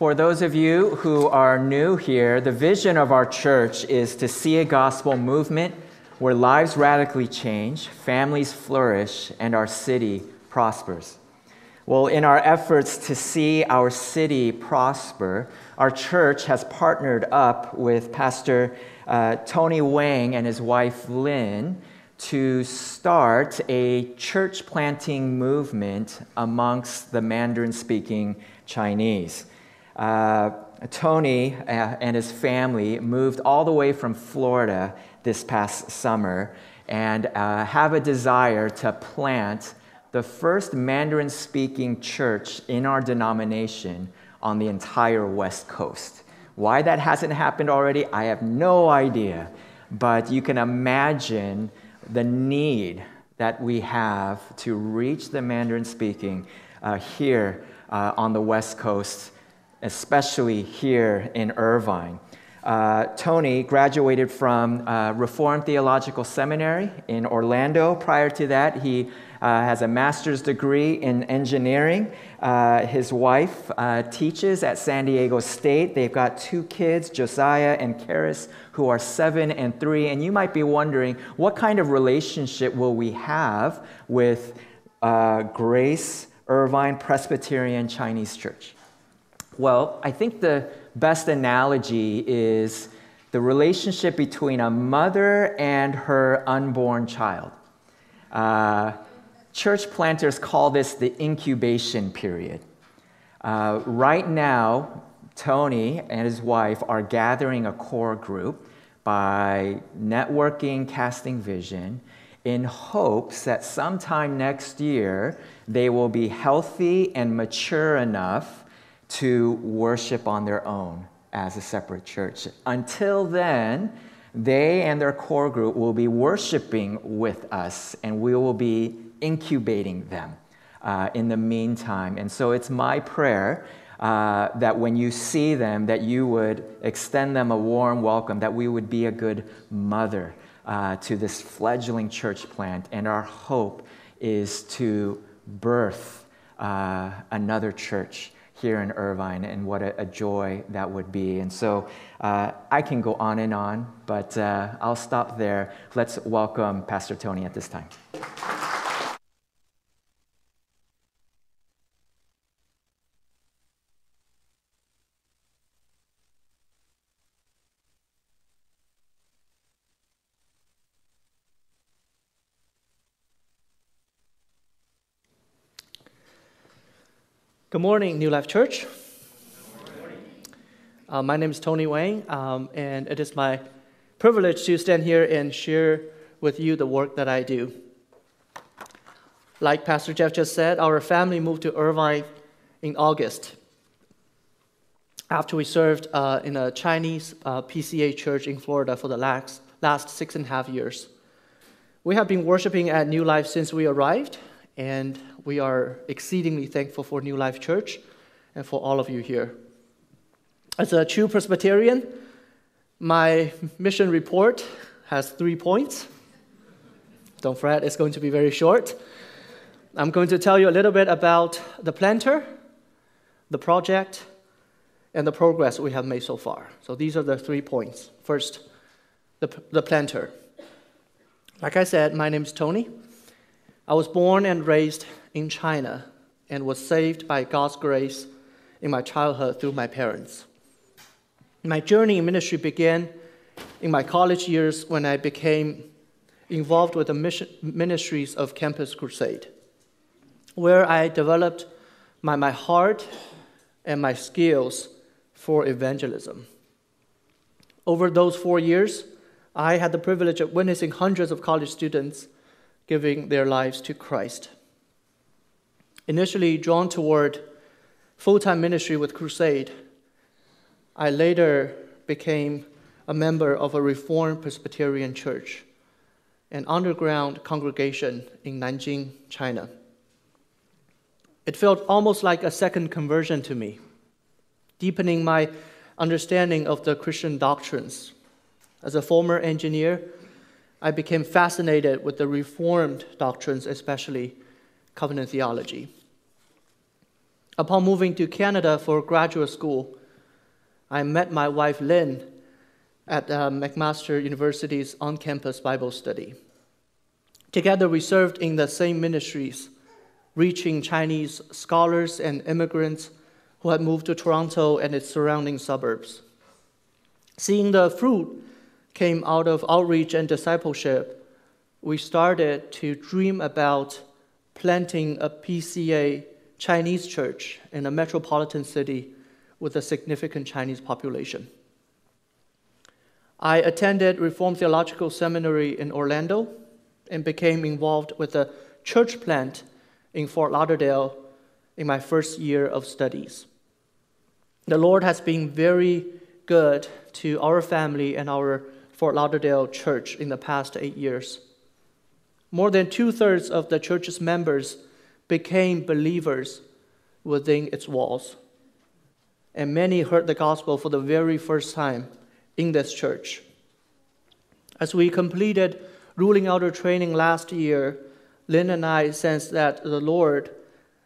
For those of you who are new here, the vision of our church is to see a gospel movement where lives radically change, families flourish, and our city prospers. Well, in our efforts to see our city prosper, our church has partnered up with Pastor uh, Tony Wang and his wife Lynn to start a church planting movement amongst the Mandarin speaking Chinese. Uh, Tony uh, and his family moved all the way from Florida this past summer and uh, have a desire to plant the first Mandarin speaking church in our denomination on the entire West Coast. Why that hasn't happened already, I have no idea. But you can imagine the need that we have to reach the Mandarin speaking uh, here uh, on the West Coast, especially here in Irvine. Uh, Tony graduated from uh, Reformed Theological Seminary in Orlando. Prior to that, he uh, has a master's degree in engineering. Uh, his wife uh, teaches at San Diego State. They've got two kids, Josiah and Karis, who are seven and three. And you might be wondering, what kind of relationship will we have with uh, Grace Irvine Presbyterian Chinese Church? Well, I think the best analogy is the relationship between a mother and her unborn child. Uh, church planters call this the incubation period. Uh, right now, Tony and his wife are gathering a core group by networking, casting vision, in hopes that sometime next year they will be healthy and mature enough to worship on their own as a separate church. Until then, they and their core group will be worshiping with us, and we will be incubating them uh, in the meantime. And so it's my prayer uh, that when you see them, that you would extend them a warm welcome, that we would be a good mother uh, to this fledgling church plant. And our hope is to birth uh, another church here in Irvine, and what a, a joy that would be. And so uh, I can go on and on, but uh, I'll stop there. Let's welcome Pastor Tony at this time. Good morning, New Life Church. Uh, my name is Tony Wang, um, and it is my privilege to stand here and share with you the work that I do. Like Pastor Jeff just said, our family moved to Irvine in August after we served uh, in a Chinese uh, PCA church in Florida for the last, last six and a half years. We have been worshiping at New Life since we arrived, and we are exceedingly thankful for New Life Church and for all of you here. As a true Presbyterian, my mission report has three points. Don't fret, it's going to be very short. I'm going to tell you a little bit about the planter, the project, and the progress we have made so far. So these are the three points. First, the, the planter. Like I said, my name is Tony. I was born and raised in China and was saved by God's grace in my childhood through my parents. My journey in ministry began in my college years when I became involved with the mission, ministries of Campus Crusade, where I developed my, my heart and my skills for evangelism. Over those four years, I had the privilege of witnessing hundreds of college students giving their lives to Christ. Initially drawn toward full time ministry with Crusade, I later became a member of a Reformed Presbyterian church, an underground congregation in Nanjing, China. It felt almost like a second conversion to me, deepening my understanding of the Christian doctrines. As a former engineer, I became fascinated with the Reformed doctrines, especially covenant theology. Upon moving to Canada for graduate school, I met my wife Lynn at uh, McMaster University's on campus Bible study. Together, we served in the same ministries, reaching Chinese scholars and immigrants who had moved to Toronto and its surrounding suburbs. Seeing the fruit came out of outreach and discipleship, we started to dream about planting a PCA Chinese church in a metropolitan city with a significant Chinese population. I attended Reformed Theological Seminary in Orlando and became involved with a church plant in Fort Lauderdale in my first year of studies. The Lord has been very good to our family and our Fort Lauderdale church in the past eight years. More than two thirds of the church's members became believers within its walls. And many heard the gospel for the very first time in this church. As we completed ruling elder training last year, Lynn and I sensed that the Lord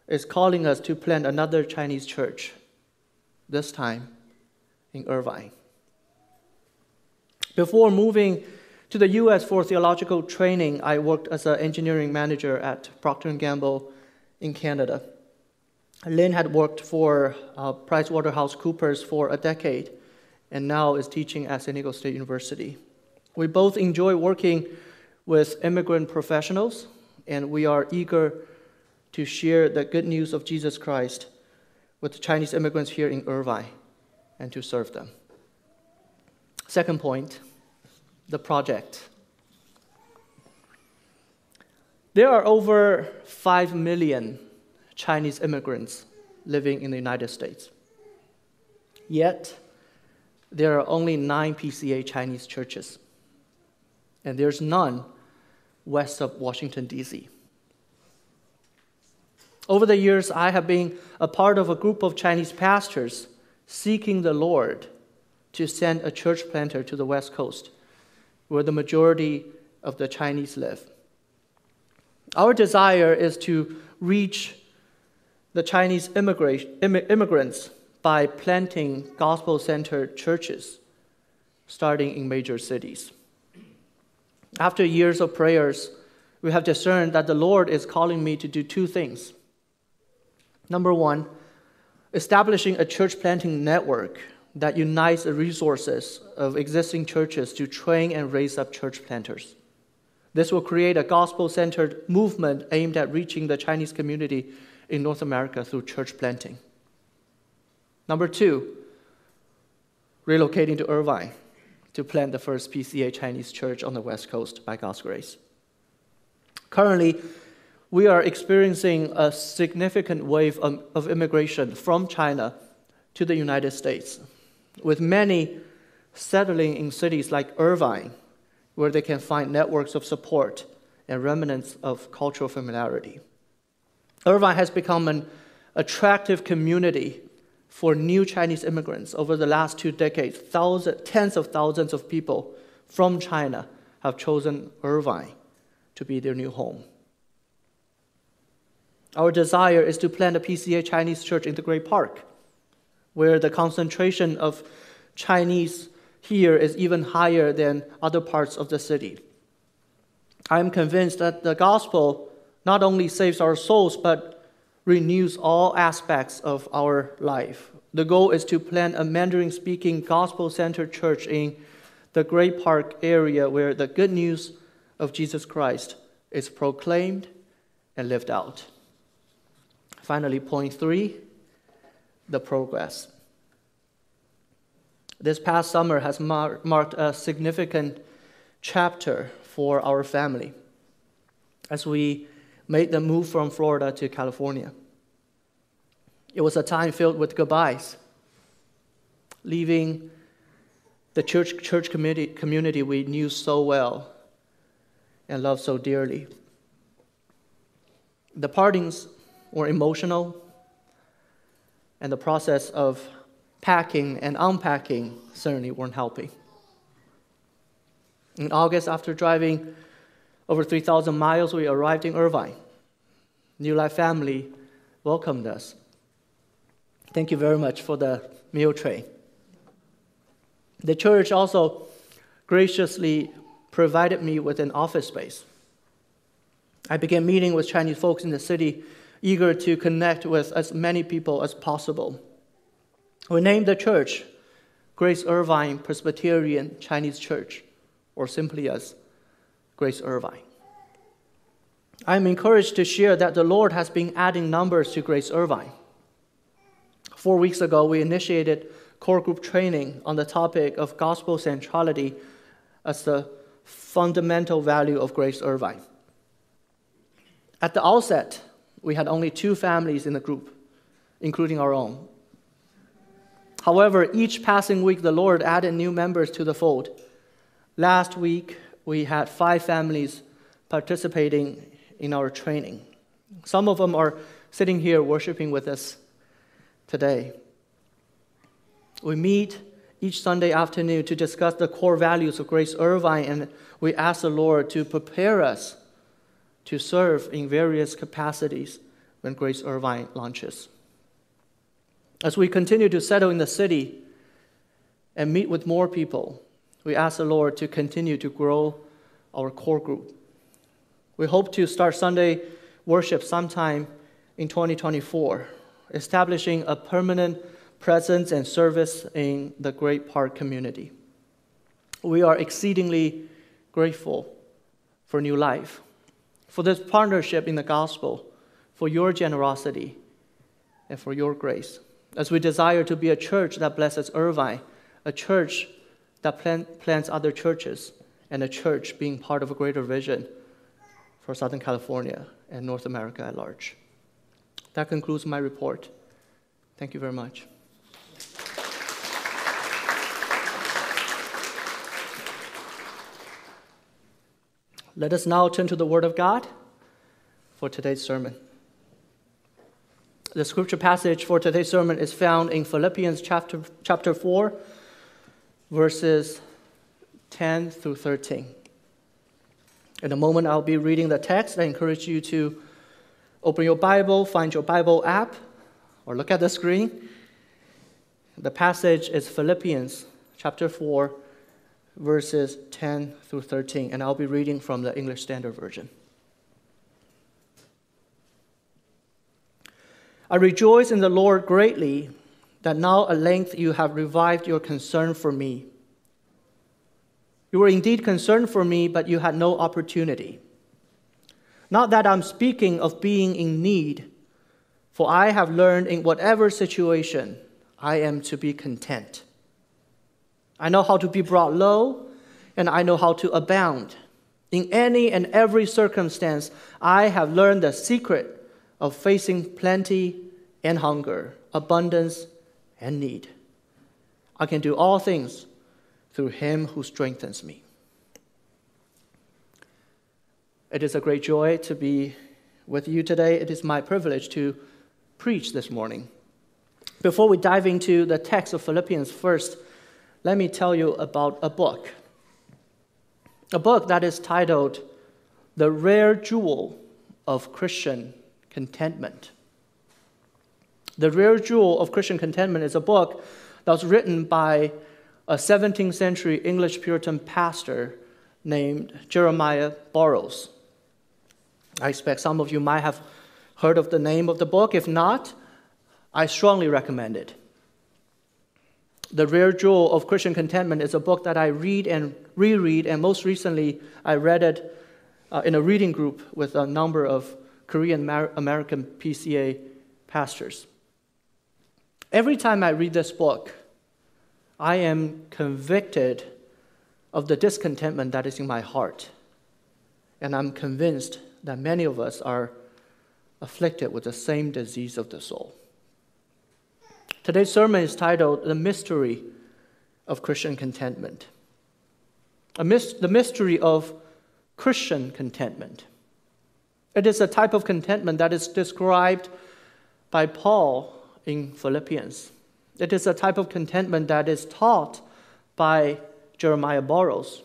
is calling us to plant another Chinese church, this time in Irvine. Before moving to the U.S. for theological training, I worked as an engineering manager at Procter & Gamble in Canada. Lynn had worked for uh, PricewaterhouseCoopers for a decade and now is teaching at San Diego State University. We both enjoy working with immigrant professionals, and we are eager to share the good news of Jesus Christ with the Chinese immigrants here in Irvine and to serve them. Second point the project. There are over 5 million Chinese immigrants living in the United States. Yet, there are only nine PCA Chinese churches, and there's none west of Washington, D.C. Over the years, I have been a part of a group of Chinese pastors seeking the Lord to send a church planter to the West Coast, where the majority of the Chinese live. Our desire is to reach the Chinese immigrants by planting gospel centered churches, starting in major cities. After years of prayers, we have discerned that the Lord is calling me to do two things. Number one, establishing a church planting network that unites the resources of existing churches to train and raise up church planters. This will create a gospel centered movement aimed at reaching the Chinese community in North America through church planting. Number two, relocating to Irvine to plant the first PCA Chinese church on the West Coast by God's grace. Currently, we are experiencing a significant wave of, of immigration from China to the United States, with many settling in cities like Irvine, where they can find networks of support and remnants of cultural familiarity. Irvine has become an attractive community for new Chinese immigrants over the last two decades. Thousands, tens of thousands of people from China have chosen Irvine to be their new home. Our desire is to plant a PCA Chinese church in the Great Park, where the concentration of Chinese here is even higher than other parts of the city. I am convinced that the gospel not only saves our souls, but renews all aspects of our life. The goal is to plant a Mandarin speaking, gospel centered church in the Great Park area where the good news of Jesus Christ is proclaimed and lived out. Finally, point three the progress. This past summer has mar- marked a significant chapter for our family as we made the move from Florida to California. It was a time filled with goodbyes, leaving the church, church community, community we knew so well and loved so dearly. The partings were emotional, and the process of packing and unpacking certainly weren't helping. In August, after driving over 3,000 miles, we arrived in Irvine. New Life family welcomed us. Thank you very much for the meal tray. The church also graciously provided me with an office space. I began meeting with Chinese folks in the city, eager to connect with as many people as possible. We named the church Grace Irvine Presbyterian Chinese Church, or simply as Grace Irvine. I am encouraged to share that the Lord has been adding numbers to Grace Irvine. Four weeks ago, we initiated core group training on the topic of gospel centrality as the fundamental value of Grace Irvine. At the outset, we had only two families in the group, including our own. However, each passing week, the Lord added new members to the fold. Last week, we had five families participating in our training. Some of them are sitting here worshiping with us today. We meet each Sunday afternoon to discuss the core values of Grace Irvine, and we ask the Lord to prepare us to serve in various capacities when Grace Irvine launches. As we continue to settle in the city and meet with more people, we ask the Lord to continue to grow our core group. We hope to start Sunday worship sometime in 2024, establishing a permanent presence and service in the Great Park community. We are exceedingly grateful for New Life, for this partnership in the gospel, for your generosity, and for your grace. As we desire to be a church that blesses Irvine, a church that plan, plants other churches, and a church being part of a greater vision for Southern California and North America at large. That concludes my report. Thank you very much. Let us now turn to the Word of God for today's sermon. The scripture passage for today's sermon is found in Philippians chapter, chapter 4, verses 10 through 13. In a moment, I'll be reading the text. I encourage you to open your Bible, find your Bible app, or look at the screen. The passage is Philippians chapter 4, verses 10 through 13, and I'll be reading from the English Standard Version. I rejoice in the Lord greatly that now at length you have revived your concern for me. You were indeed concerned for me, but you had no opportunity. Not that I'm speaking of being in need, for I have learned in whatever situation I am to be content. I know how to be brought low, and I know how to abound. In any and every circumstance, I have learned the secret of facing plenty and hunger, abundance and need. I can do all things through him who strengthens me. It is a great joy to be with you today. It is my privilege to preach this morning. Before we dive into the text of Philippians first, let me tell you about a book. A book that is titled The Rare Jewel of Christian Contentment. The Rare Jewel of Christian Contentment is a book that was written by a 17th century English Puritan pastor named Jeremiah Burroughs. I expect some of you might have heard of the name of the book. If not, I strongly recommend it. The Rare Jewel of Christian Contentment is a book that I read and reread, and most recently, I read it uh, in a reading group with a number of Korean American PCA pastors. Every time I read this book, I am convicted of the discontentment that is in my heart, and I'm convinced that many of us are afflicted with the same disease of the soul. Today's sermon is titled The Mystery of Christian Contentment. The mystery of Christian contentment. It is a type of contentment that is described by Paul in Philippians. It is a type of contentment that is taught by Jeremiah Burroughs.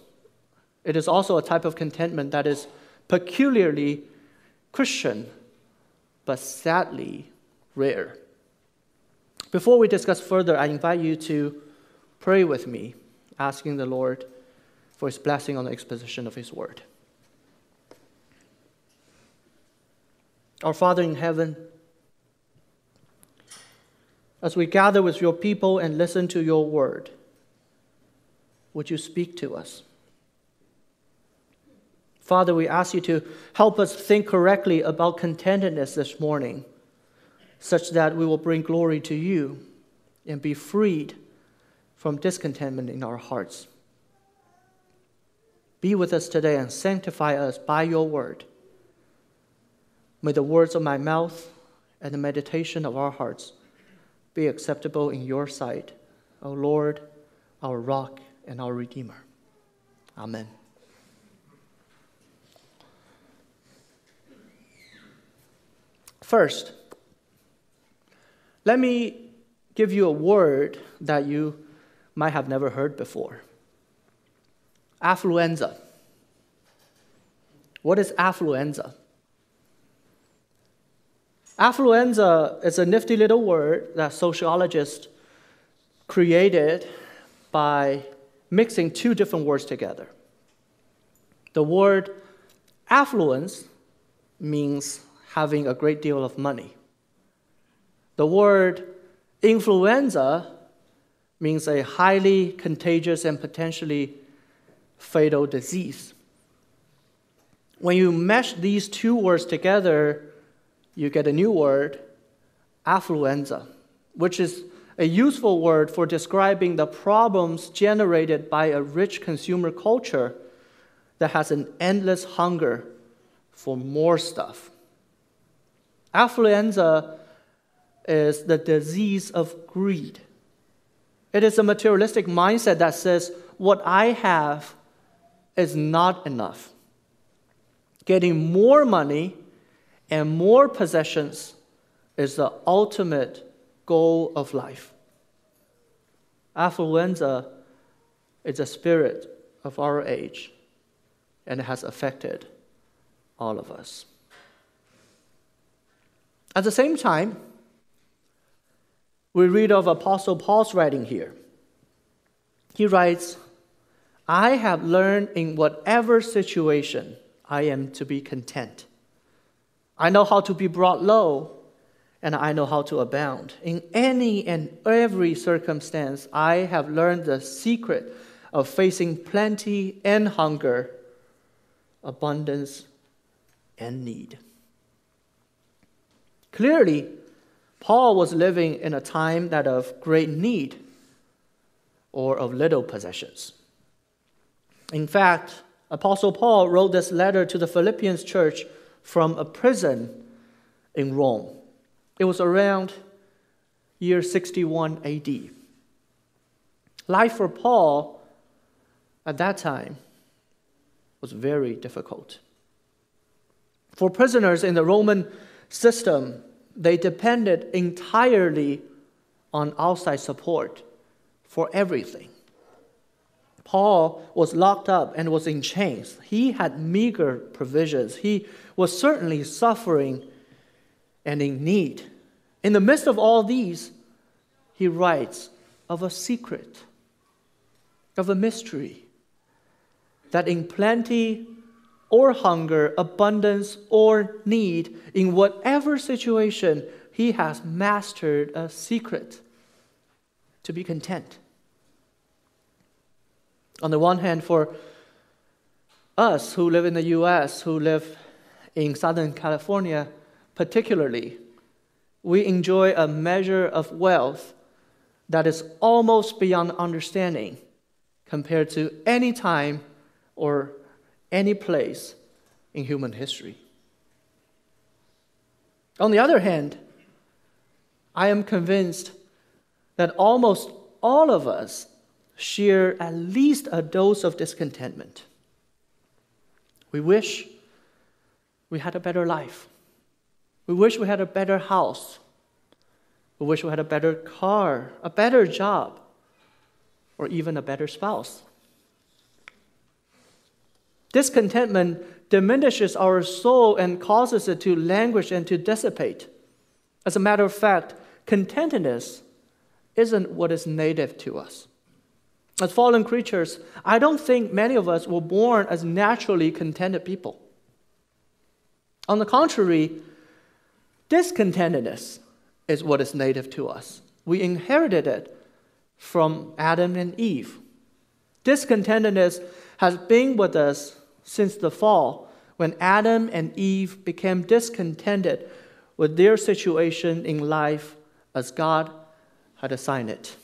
It is also a type of contentment that is peculiarly Christian, but sadly rare. Before we discuss further, I invite you to pray with me, asking the Lord for his blessing on the exposition of his word. Our Father in heaven, as we gather with your people and listen to your word, would you speak to us? Father, we ask you to help us think correctly about contentedness this morning, such that we will bring glory to you and be freed from discontentment in our hearts. Be with us today and sanctify us by your word. May the words of my mouth and the meditation of our hearts be acceptable in your sight, O Lord, our rock and our Redeemer. Amen. First, let me give you a word that you might have never heard before affluenza. What is affluenza? Affluenza is a nifty little word that sociologists created by mixing two different words together. The word affluence means having a great deal of money. The word influenza means a highly contagious and potentially fatal disease. When you mesh these two words together, you get a new word, affluenza, which is a useful word for describing the problems generated by a rich consumer culture that has an endless hunger for more stuff. Affluenza is the disease of greed. It is a materialistic mindset that says, What I have is not enough. Getting more money and more possessions is the ultimate goal of life. Affluenza is a spirit of our age, and it has affected all of us. At the same time, we read of Apostle Paul's writing here. He writes, I have learned in whatever situation I am to be content. I know how to be brought low, and I know how to abound. In any and every circumstance, I have learned the secret of facing plenty and hunger, abundance and need. Clearly, Paul was living in a time that of great need or of little possessions. In fact, Apostle Paul wrote this letter to the Philippians church from a prison in Rome. It was around year 61 AD. Life for Paul at that time was very difficult. For prisoners in the Roman system, they depended entirely on outside support for everything. Paul was locked up and was in chains. He had meager provisions. He was certainly suffering and in need. In the midst of all these, he writes of a secret, of a mystery, that in plenty or hunger, abundance or need, in whatever situation, he has mastered a secret to be content. On the one hand, for us who live in the US, who live in Southern California particularly, we enjoy a measure of wealth that is almost beyond understanding compared to any time or any place in human history. On the other hand, I am convinced that almost all of us share at least a dose of discontentment. We wish we had a better life. We wish we had a better house. We wish we had a better car, a better job, or even a better spouse. Discontentment diminishes our soul and causes it to languish and to dissipate. As a matter of fact, contentedness isn't what is native to us. As fallen creatures, I don't think many of us were born as naturally contented people. On the contrary, discontentedness is what is native to us. We inherited it from Adam and Eve. Discontentedness has been with us since the fall, when Adam and Eve became discontented with their situation in life as God had assigned it.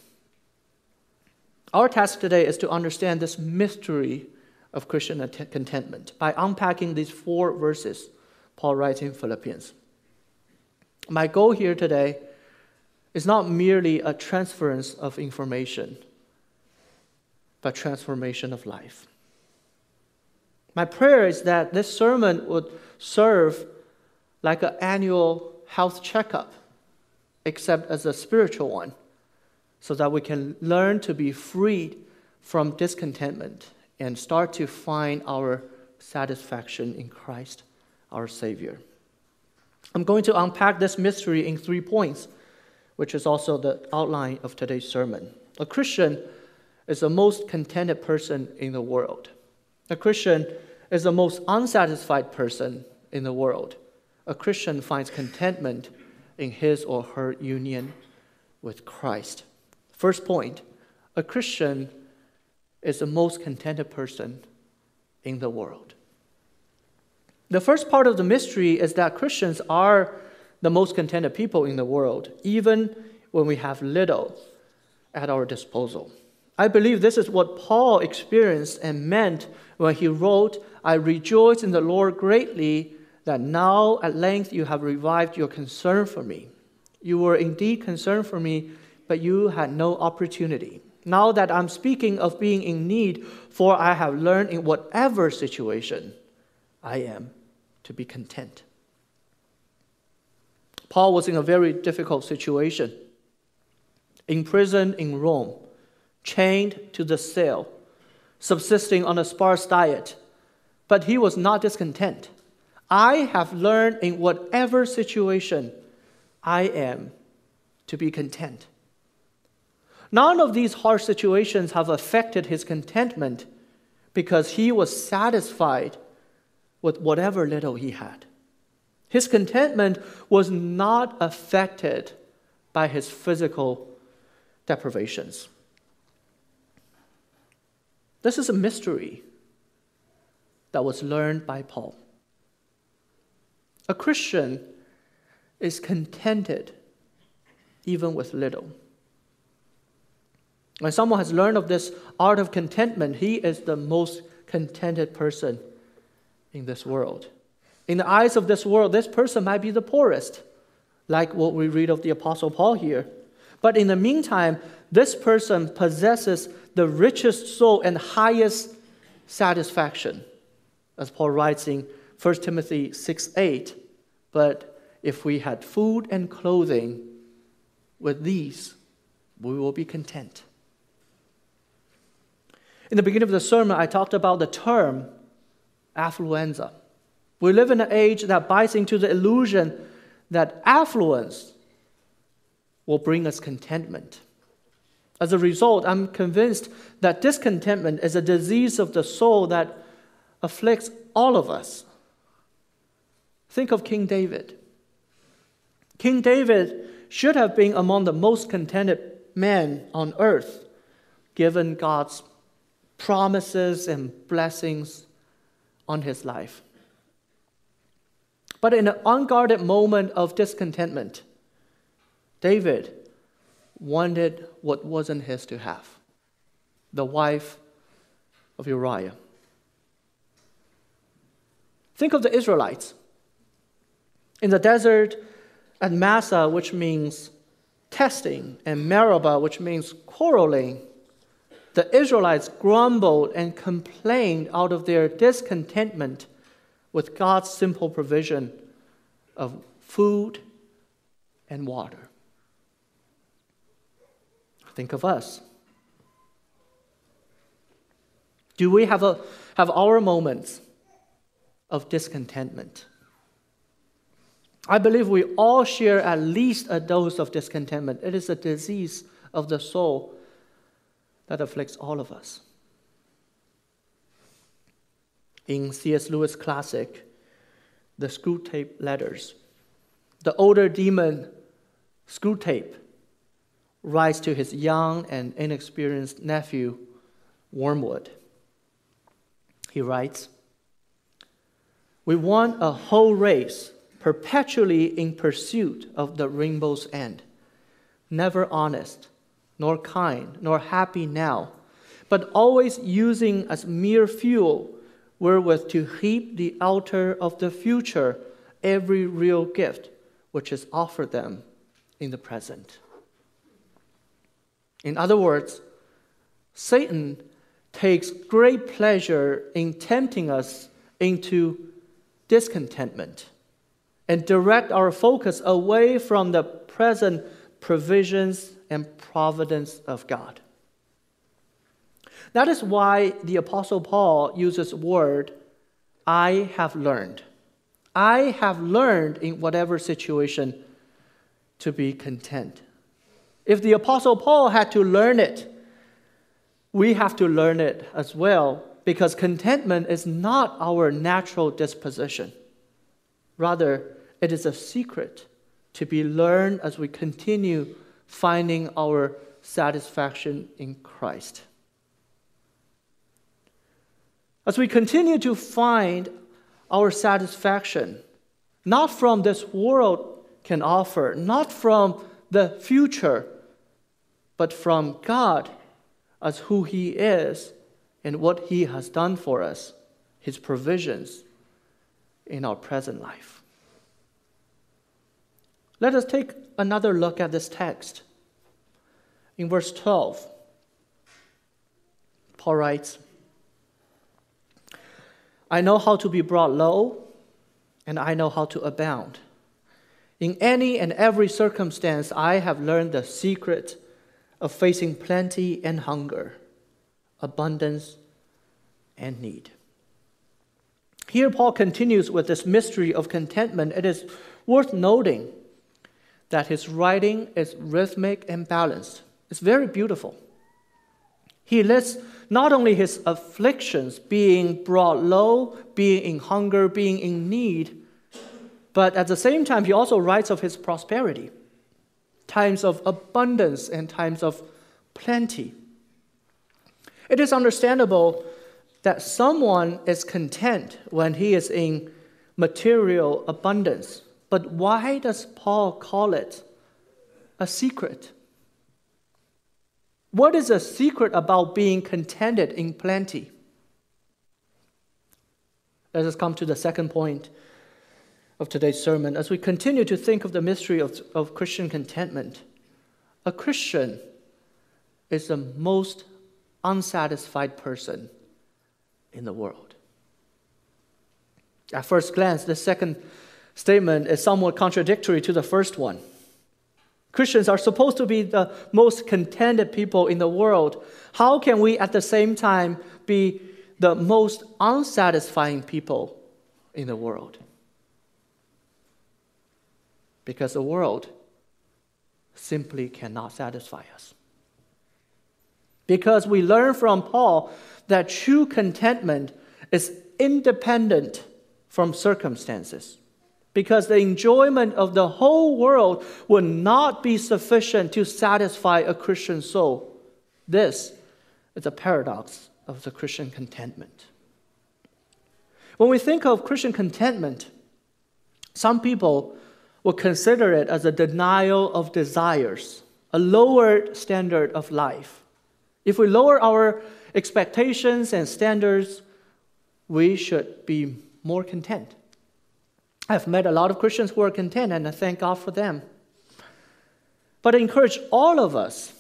Our task today is to understand this mystery of Christian contentment by unpacking these four verses Paul writes in Philippians. My goal here today is not merely a transference of information, but transformation of life. My prayer is that this sermon would serve like an annual health checkup, except as a spiritual one so that we can learn to be freed from discontentment and start to find our satisfaction in Christ, our Savior. I'm going to unpack this mystery in three points, which is also the outline of today's sermon. A Christian is the most contented person in the world. A Christian is the most unsatisfied person in the world. A Christian finds contentment in his or her union with Christ. First point a Christian is the most contented person in the world. The first part of the mystery is that Christians are the most contented people in the world, even when we have little at our disposal. I believe this is what Paul experienced and meant when he wrote, I rejoice in the Lord greatly that now at length you have revived your concern for me. You were indeed concerned for me but you had no opportunity. Now that I'm speaking of being in need, for I have learned in whatever situation I am to be content. Paul was in a very difficult situation. In prison in Rome, chained to the cell, subsisting on a sparse diet, but he was not discontent. I have learned in whatever situation I am to be content. None of these harsh situations have affected his contentment because he was satisfied with whatever little he had. His contentment was not affected by his physical deprivations. This is a mystery that was learned by Paul. A Christian is contented even with little. When someone has learned of this art of contentment, he is the most contented person in this world. In the eyes of this world, this person might be the poorest, like what we read of the Apostle Paul here. But in the meantime, this person possesses the richest soul and highest satisfaction, as Paul writes in 1 Timothy 6 8. But if we had food and clothing, with these we will be content. In the beginning of the sermon, I talked about the term affluenza. We live in an age that buys into the illusion that affluence will bring us contentment. As a result, I'm convinced that discontentment is a disease of the soul that afflicts all of us. Think of King David. King David should have been among the most contented men on earth, given God's promises and blessings on his life. But in an unguarded moment of discontentment, David wanted what wasn't his to have the wife of Uriah. Think of the Israelites in the desert at Massah, which means testing, and Meribah, which means quarreling the Israelites grumbled and complained out of their discontentment with God's simple provision of food and water. Think of us. Do we have, a, have our moments of discontentment? I believe we all share at least a dose of discontentment. It is a disease of the soul that afflicts all of us. In C.S. Lewis' classic, The Screwtape Letters, the older demon Screwtape writes to his young and inexperienced nephew, Wormwood. He writes, We want a whole race perpetually in pursuit of the rainbow's end, never honest, nor kind, nor happy now, but always using as mere fuel wherewith to heap the altar of the future every real gift which is offered them in the present. In other words, Satan takes great pleasure in tempting us into discontentment and direct our focus away from the present provisions and providence of God. That is why the Apostle Paul uses word, I have learned. I have learned in whatever situation to be content. If the Apostle Paul had to learn it, we have to learn it as well because contentment is not our natural disposition. Rather, it is a secret to be learned as we continue finding our satisfaction in Christ. As we continue to find our satisfaction, not from this world can offer, not from the future, but from God as who He is and what He has done for us, His provisions in our present life. Let us take another look at this text. In verse 12, Paul writes, I know how to be brought low, and I know how to abound. In any and every circumstance, I have learned the secret of facing plenty and hunger, abundance and need. Here, Paul continues with this mystery of contentment. It is worth noting that his writing is rhythmic and balanced. It's very beautiful. He lists not only his afflictions, being brought low, being in hunger, being in need, but at the same time, he also writes of his prosperity, times of abundance and times of plenty. It is understandable that someone is content when he is in material abundance. But why does Paul call it a secret? What is a secret about being contented in plenty? Let us come to the second point of today's sermon as we continue to think of the mystery of, of Christian contentment. A Christian is the most unsatisfied person in the world. At first glance, the second statement is somewhat contradictory to the first one. Christians are supposed to be the most contented people in the world. How can we at the same time be the most unsatisfying people in the world? Because the world simply cannot satisfy us. Because we learn from Paul that true contentment is independent from circumstances because the enjoyment of the whole world would not be sufficient to satisfy a Christian soul. This is a paradox of the Christian contentment. When we think of Christian contentment, some people will consider it as a denial of desires, a lowered standard of life. If we lower our expectations and standards, we should be more content. I've met a lot of Christians who are content, and I thank God for them. But I encourage all of us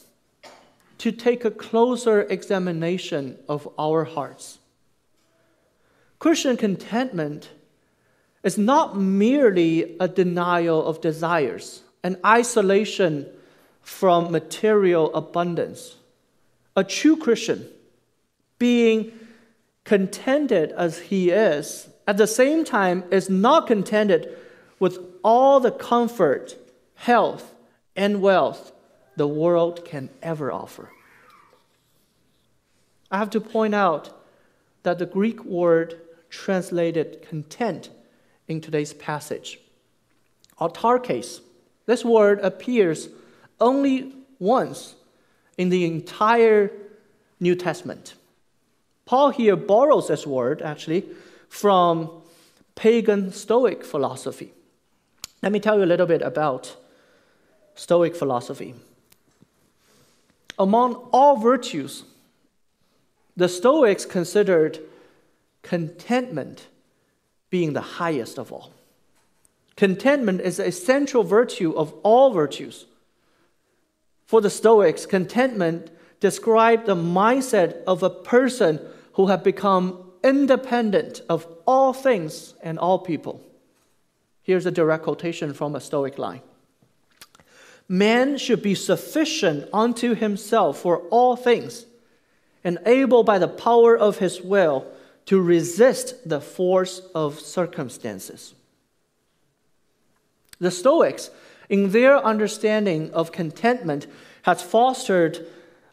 to take a closer examination of our hearts. Christian contentment is not merely a denial of desires, an isolation from material abundance. A true Christian, being contented as he is, at the same time is not contented with all the comfort, health, and wealth the world can ever offer. I have to point out that the Greek word translated content in today's passage, autarkes, this word appears only once in the entire New Testament. Paul here borrows this word actually from pagan Stoic philosophy. Let me tell you a little bit about Stoic philosophy. Among all virtues, the Stoics considered contentment being the highest of all. Contentment is a central virtue of all virtues. For the Stoics, contentment described the mindset of a person who had become independent of all things and all people. Here's a direct quotation from a Stoic line Man should be sufficient unto himself for all things, and able by the power of his will to resist the force of circumstances. The Stoics, in their understanding of contentment, has fostered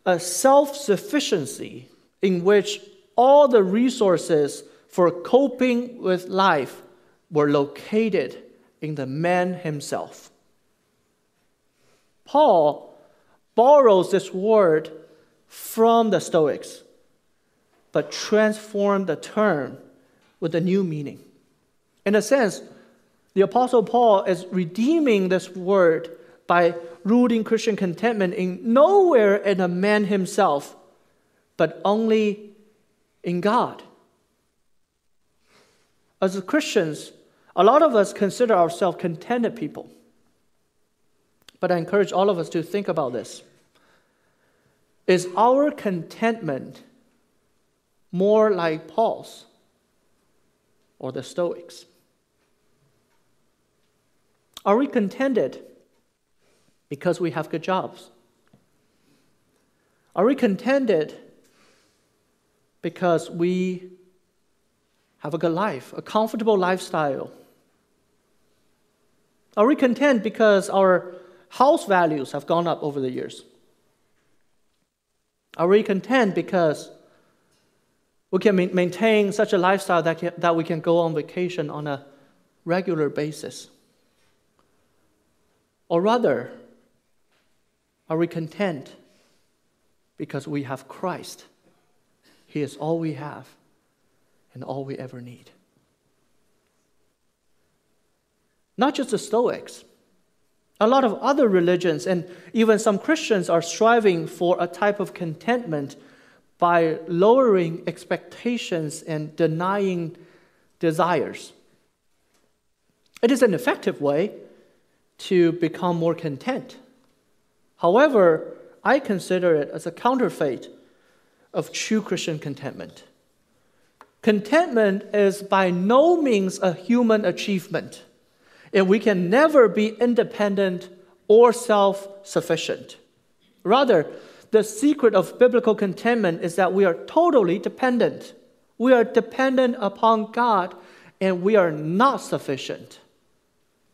a self sufficiency in which all the resources for coping with life were located in the man himself. Paul borrows this word from the Stoics, but transformed the term with a new meaning. In a sense, the Apostle Paul is redeeming this word by rooting Christian contentment in nowhere in a man himself, but only in God. As Christians, a lot of us consider ourselves contented people. But I encourage all of us to think about this. Is our contentment more like Paul's or the Stoics? Are we contented because we have good jobs? Are we contented because we have a good life, a comfortable lifestyle? Are we content because our house values have gone up over the years? Are we content because we can maintain such a lifestyle that, can, that we can go on vacation on a regular basis? Or rather, are we content because we have Christ? He is all we have and all we ever need. Not just the Stoics. A lot of other religions and even some Christians are striving for a type of contentment by lowering expectations and denying desires. It is an effective way to become more content. However, I consider it as a counterfeit of true Christian contentment. Contentment is by no means a human achievement, and we can never be independent or self sufficient. Rather, the secret of biblical contentment is that we are totally dependent. We are dependent upon God, and we are not sufficient.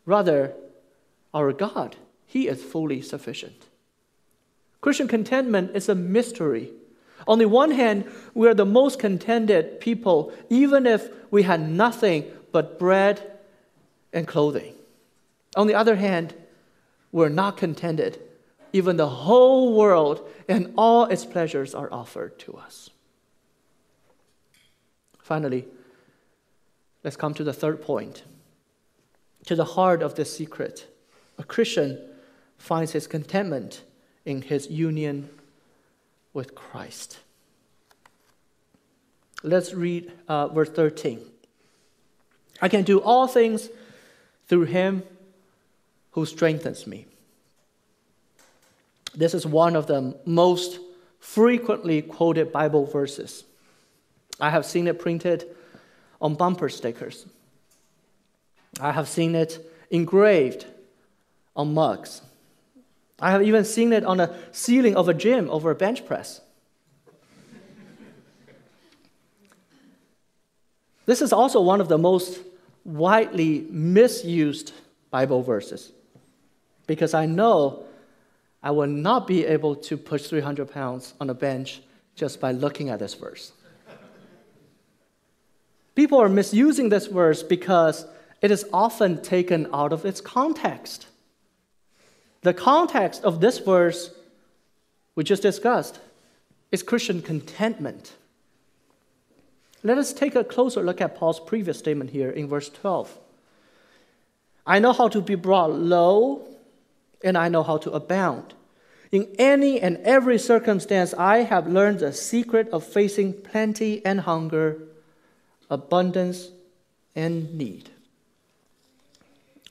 Rather, our God, He is fully sufficient. Christian contentment is a mystery. On the one hand, we are the most contented people, even if we had nothing but bread and clothing. On the other hand, we're not contented. Even the whole world and all its pleasures are offered to us. Finally, let's come to the third point to the heart of this secret a Christian finds his contentment in his union with Christ. Let's read uh, verse 13. I can do all things through him who strengthens me. This is one of the most frequently quoted Bible verses. I have seen it printed on bumper stickers. I have seen it engraved on mugs. I have even seen it on a ceiling of a gym over a bench press. this is also one of the most widely misused Bible verses because I know I will not be able to push 300 pounds on a bench just by looking at this verse. People are misusing this verse because it is often taken out of its context. The context of this verse we just discussed is Christian contentment. Let us take a closer look at Paul's previous statement here in verse 12. I know how to be brought low, and I know how to abound. In any and every circumstance, I have learned the secret of facing plenty and hunger, abundance and need.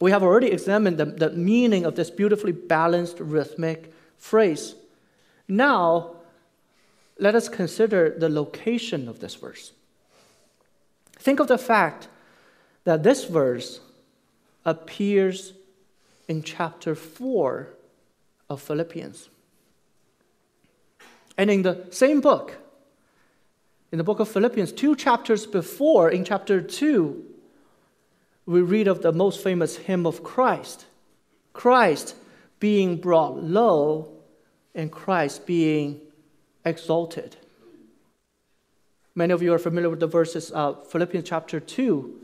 We have already examined the, the meaning of this beautifully balanced rhythmic phrase. Now, let us consider the location of this verse. Think of the fact that this verse appears in chapter 4 of Philippians. And in the same book, in the book of Philippians, two chapters before, in chapter 2, we read of the most famous hymn of Christ Christ being brought low and Christ being exalted. Many of you are familiar with the verses of Philippians chapter 2,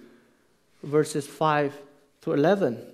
verses 5 to 11.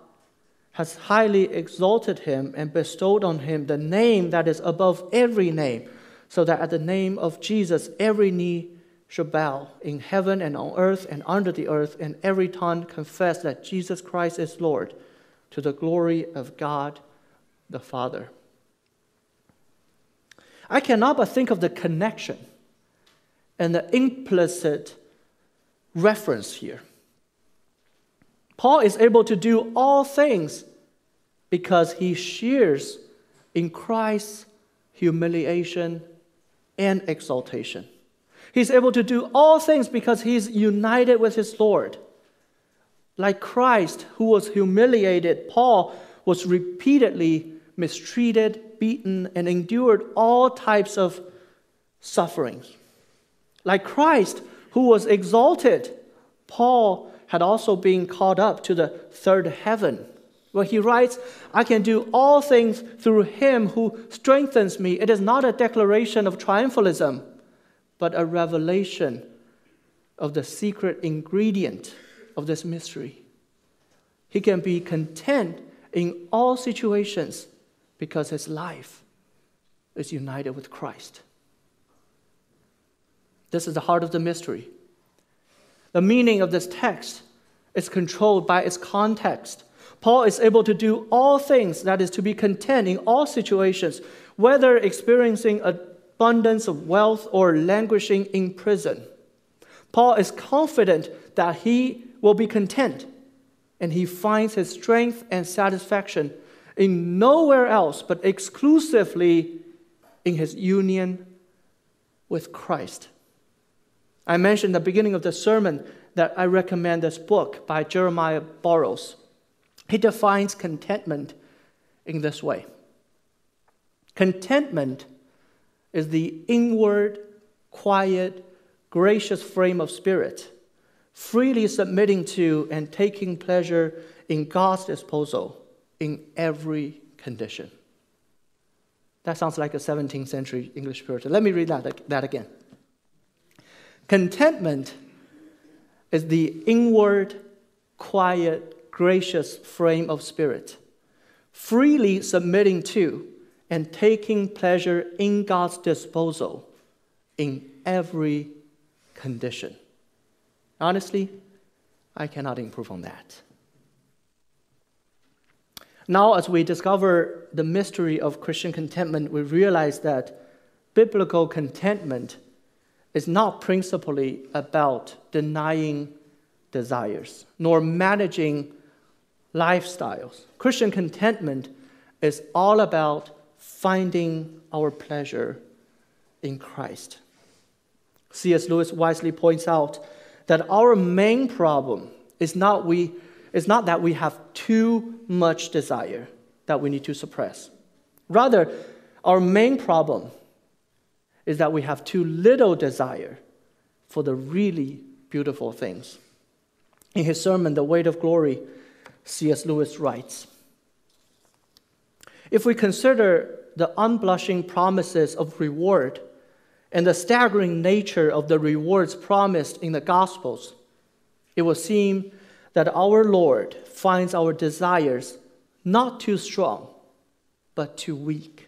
has highly exalted him and bestowed on him the name that is above every name, so that at the name of Jesus every knee should bow in heaven and on earth and under the earth, and every tongue confess that Jesus Christ is Lord, to the glory of God the Father. I cannot but think of the connection and the implicit reference here. Paul is able to do all things because he shares in Christ's humiliation and exaltation. He's able to do all things because he's united with his Lord. Like Christ, who was humiliated, Paul was repeatedly mistreated, beaten, and endured all types of sufferings. Like Christ, who was exalted, Paul had also been called up to the third heaven. When he writes, I can do all things through him who strengthens me, it is not a declaration of triumphalism, but a revelation of the secret ingredient of this mystery. He can be content in all situations because his life is united with Christ. This is the heart of the mystery. The meaning of this text is controlled by its context. Paul is able to do all things, that is, to be content in all situations, whether experiencing abundance of wealth or languishing in prison. Paul is confident that he will be content, and he finds his strength and satisfaction in nowhere else but exclusively in his union with Christ. I mentioned at the beginning of the sermon that I recommend this book by Jeremiah Burroughs. He defines contentment in this way Contentment is the inward, quiet, gracious frame of spirit, freely submitting to and taking pleasure in God's disposal in every condition. That sounds like a 17th century English Puritan. Let me read that, that again. Contentment is the inward, quiet, gracious frame of spirit, freely submitting to and taking pleasure in God's disposal in every condition. Honestly, I cannot improve on that. Now, as we discover the mystery of Christian contentment, we realize that biblical contentment is not principally about denying desires nor managing lifestyles. Christian contentment is all about finding our pleasure in Christ. C.S. Lewis wisely points out that our main problem is not, we, is not that we have too much desire that we need to suppress. Rather, our main problem is that we have too little desire for the really beautiful things. In his sermon, The Weight of Glory, C.S. Lewis writes If we consider the unblushing promises of reward and the staggering nature of the rewards promised in the Gospels, it will seem that our Lord finds our desires not too strong, but too weak.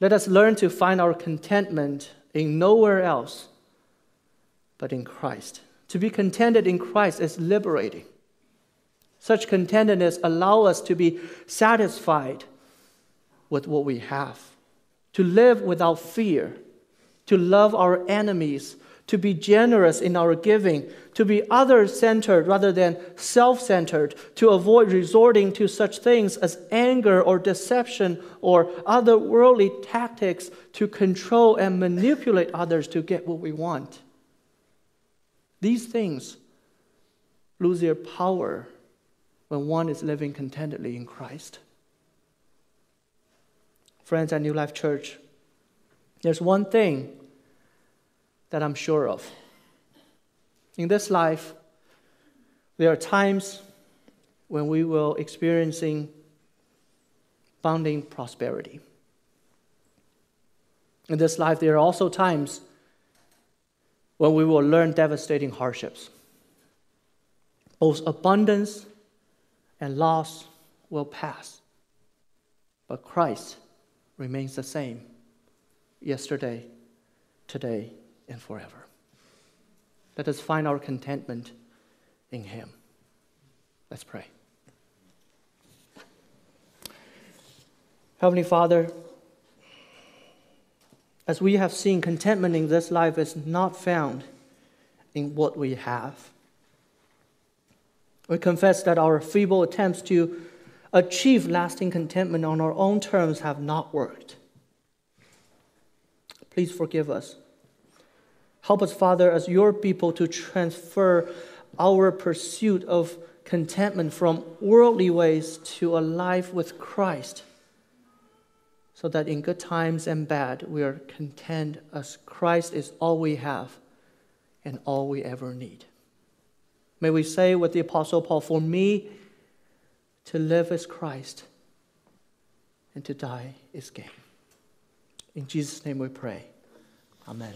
let us learn to find our contentment in nowhere else but in Christ. To be contented in Christ is liberating. Such contentedness allows us to be satisfied with what we have, to live without fear, to love our enemies, to be generous in our giving, to be other centered rather than self centered, to avoid resorting to such things as anger or deception or other worldly tactics to control and manipulate others to get what we want. These things lose their power when one is living contentedly in Christ. Friends at New Life Church, there's one thing that I'm sure of. In this life, there are times when we will experiencing bounding prosperity. In this life, there are also times when we will learn devastating hardships. Both abundance and loss will pass. But Christ remains the same yesterday, today, and forever. Let us find our contentment in Him. Let's pray. Heavenly Father, as we have seen, contentment in this life is not found in what we have we confess that our feeble attempts to achieve lasting contentment on our own terms have not worked. Please forgive us. Help us, Father, as your people, to transfer our pursuit of contentment from worldly ways to a life with Christ, so that in good times and bad, we are content as Christ is all we have and all we ever need. May we say with the Apostle Paul, For me to live is Christ, and to die is gain. In Jesus' name we pray. Amen.